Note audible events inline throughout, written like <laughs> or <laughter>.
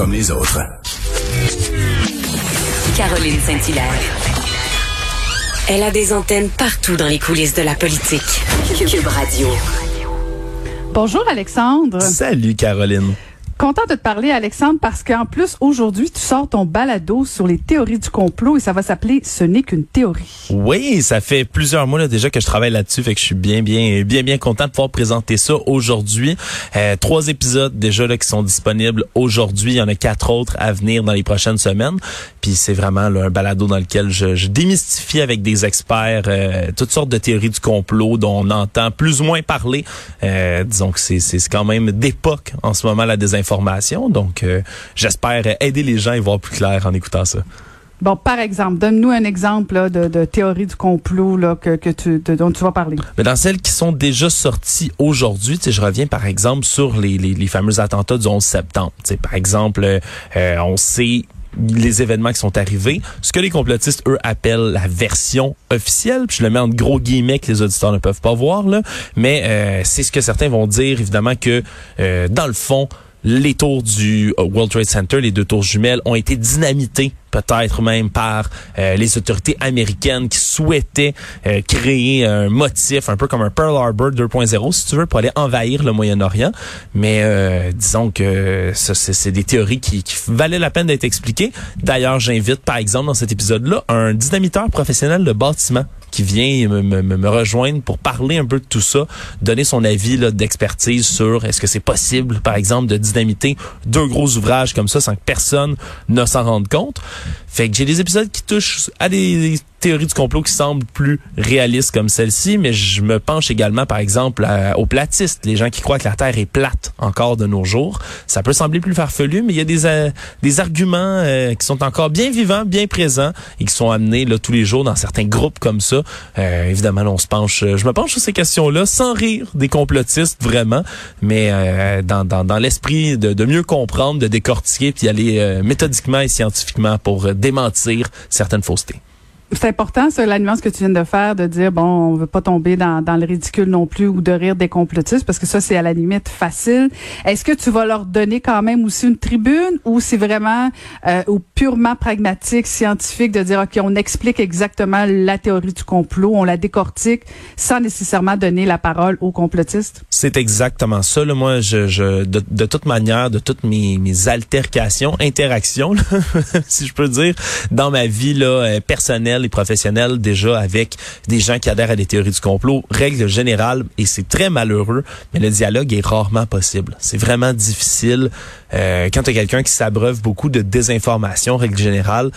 comme les autres. Caroline Saint-Hilaire. Elle a des antennes partout dans les coulisses de la politique. Cube Radio. Bonjour Alexandre. Salut Caroline. Content de te parler, Alexandre, parce qu'en plus, aujourd'hui, tu sors ton balado sur les théories du complot et ça va s'appeler Ce n'est qu'une théorie. Oui, ça fait plusieurs mois là, déjà que je travaille là-dessus, fait que je suis bien, bien, bien, bien content de pouvoir présenter ça aujourd'hui. Euh, trois épisodes déjà là qui sont disponibles aujourd'hui. Il y en a quatre autres à venir dans les prochaines semaines. Puis c'est vraiment là, un balado dans lequel je, je démystifie avec des experts euh, toutes sortes de théories du complot dont on entend plus ou moins parler. Euh, disons que c'est, quand même d'époque en ce moment la désinformation donc, euh, j'espère aider les gens à y voir plus clair en écoutant ça. Bon, par exemple, donne-nous un exemple de, théorie du complot là, que, tu, dont tu vas parler. Mais dans celles qui sont déjà sorties aujourd'hui, je reviens par exemple sur les, les, fameux attentats du 11 septembre. par exemple, euh, on sait les événements qui sont arrivés. Ce que les complotistes, eux, appellent la version officielle, puis je le mets en gros guillemets que les auditeurs ne peuvent pas voir, là, mais euh, c'est ce que certains vont dire, évidemment, que dans le fond, les tours du euh, World Trade Center, les deux tours jumelles, ont été dynamitées peut-être même par euh, les autorités américaines qui souhaitaient euh, créer un motif un peu comme un Pearl Harbor 2.0 si tu veux pour aller envahir le Moyen-Orient. Mais disons que c'est des théories qui, valaient la peine d'être expliquées. D'ailleurs j'invite par exemple dans cet épisode là un dynamiteur professionnel de bâtiment qui vient me, rejoindre pour parler un peu de tout ça, donner son avis d'expertise sur est-ce que c'est possible, par exemple, de dynamiter deux gros ouvrages comme ça sans que personne ne s'en rende compte. Fait que j'ai des épisodes qui touchent à des théories du complot qui semblent plus réalistes comme celle-ci, mais je me penche également, par exemple, aux platistes, les gens qui croient que la Terre est plate encore de nos jours. Ça peut sembler plus farfelu, mais il y a des, euh, des arguments euh, qui sont encore bien vivants, bien présents et qui sont amenés là, tous les jours dans certains groupes comme ça. Euh, évidemment, on se penche, je me penche sur ces questions-là sans rire des complotistes vraiment, mais dans, dans, dans l'esprit de, de, mieux comprendre, de décortiquer, puis aller méthodiquement et scientifiquement pour démentir certaines faussetés c'est important, ça, la nuance que tu viens de faire, de dire, bon, on veut pas tomber dans, dans le ridicule non plus ou de rire des complotistes, parce que ça, c'est à la limite facile. Est-ce que tu vas leur donner quand même aussi une tribune ou c'est vraiment euh, ou purement pragmatique, scientifique, de dire, OK, on explique exactement la théorie du complot, on la décortique sans nécessairement donner la parole aux complotistes? C'est exactement ça. Là. Moi, je, je de, de, toute manière, de toutes mes, mes altercations, interactions, <laughs> si je peux dire, dans ma vie là, euh, et professionnels déjà avec des gens qui adhèrent à des théories du complot. Règle générale, et c'est très malheureux, mais le dialogue est rarement possible. C'est vraiment difficile euh, quand tu as quelqu'un qui s'abreuve beaucoup de désinformation, règle générale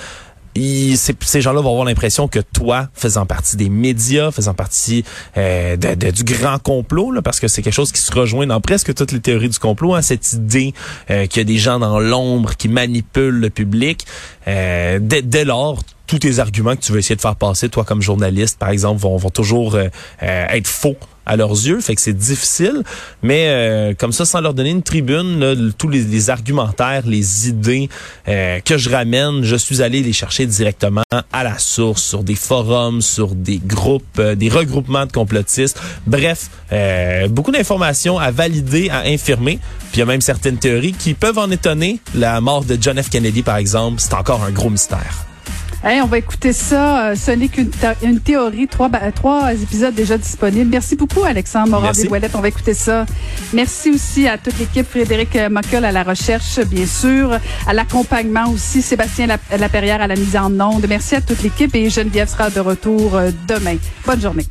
ces gens-là vont avoir l'impression que toi, faisant partie des médias, faisant partie euh, du grand complot, là, parce que c'est quelque chose qui se rejoint dans presque toutes les théories du complot, hein, cette idée euh, qu'il y a des gens dans l'ombre qui manipulent le public. Euh, dès lors, tous tes arguments que tu veux essayer de faire passer, toi comme journaliste, par exemple, vont, vont toujours euh, euh, être faux à leurs yeux, fait que c'est difficile, mais euh, comme ça, sans leur donner une tribune, là, tous les, argumentaires, les idées que je ramène, je suis allé les chercher directement à la source, sur des forums, sur des groupes, des regroupements de complotistes, bref, beaucoup d'informations à valider, à infirmer, puis il y a même certaines théories qui peuvent en étonner. La mort de John F. Kennedy, par exemple, c'est encore un gros mystère on va écouter ça. Euh, ce n'est qu'une une théorie. Trois, trois épisodes déjà disponibles. Merci beaucoup, Alexandre Morin des On va écouter ça. Merci aussi à toute l'équipe. Frédéric Mockel à la recherche, bien sûr. À l'accompagnement aussi. Sébastien Laperrière à la mise en onde. Merci à toute l'équipe et Geneviève sera de retour euh, demain. Bonne journée.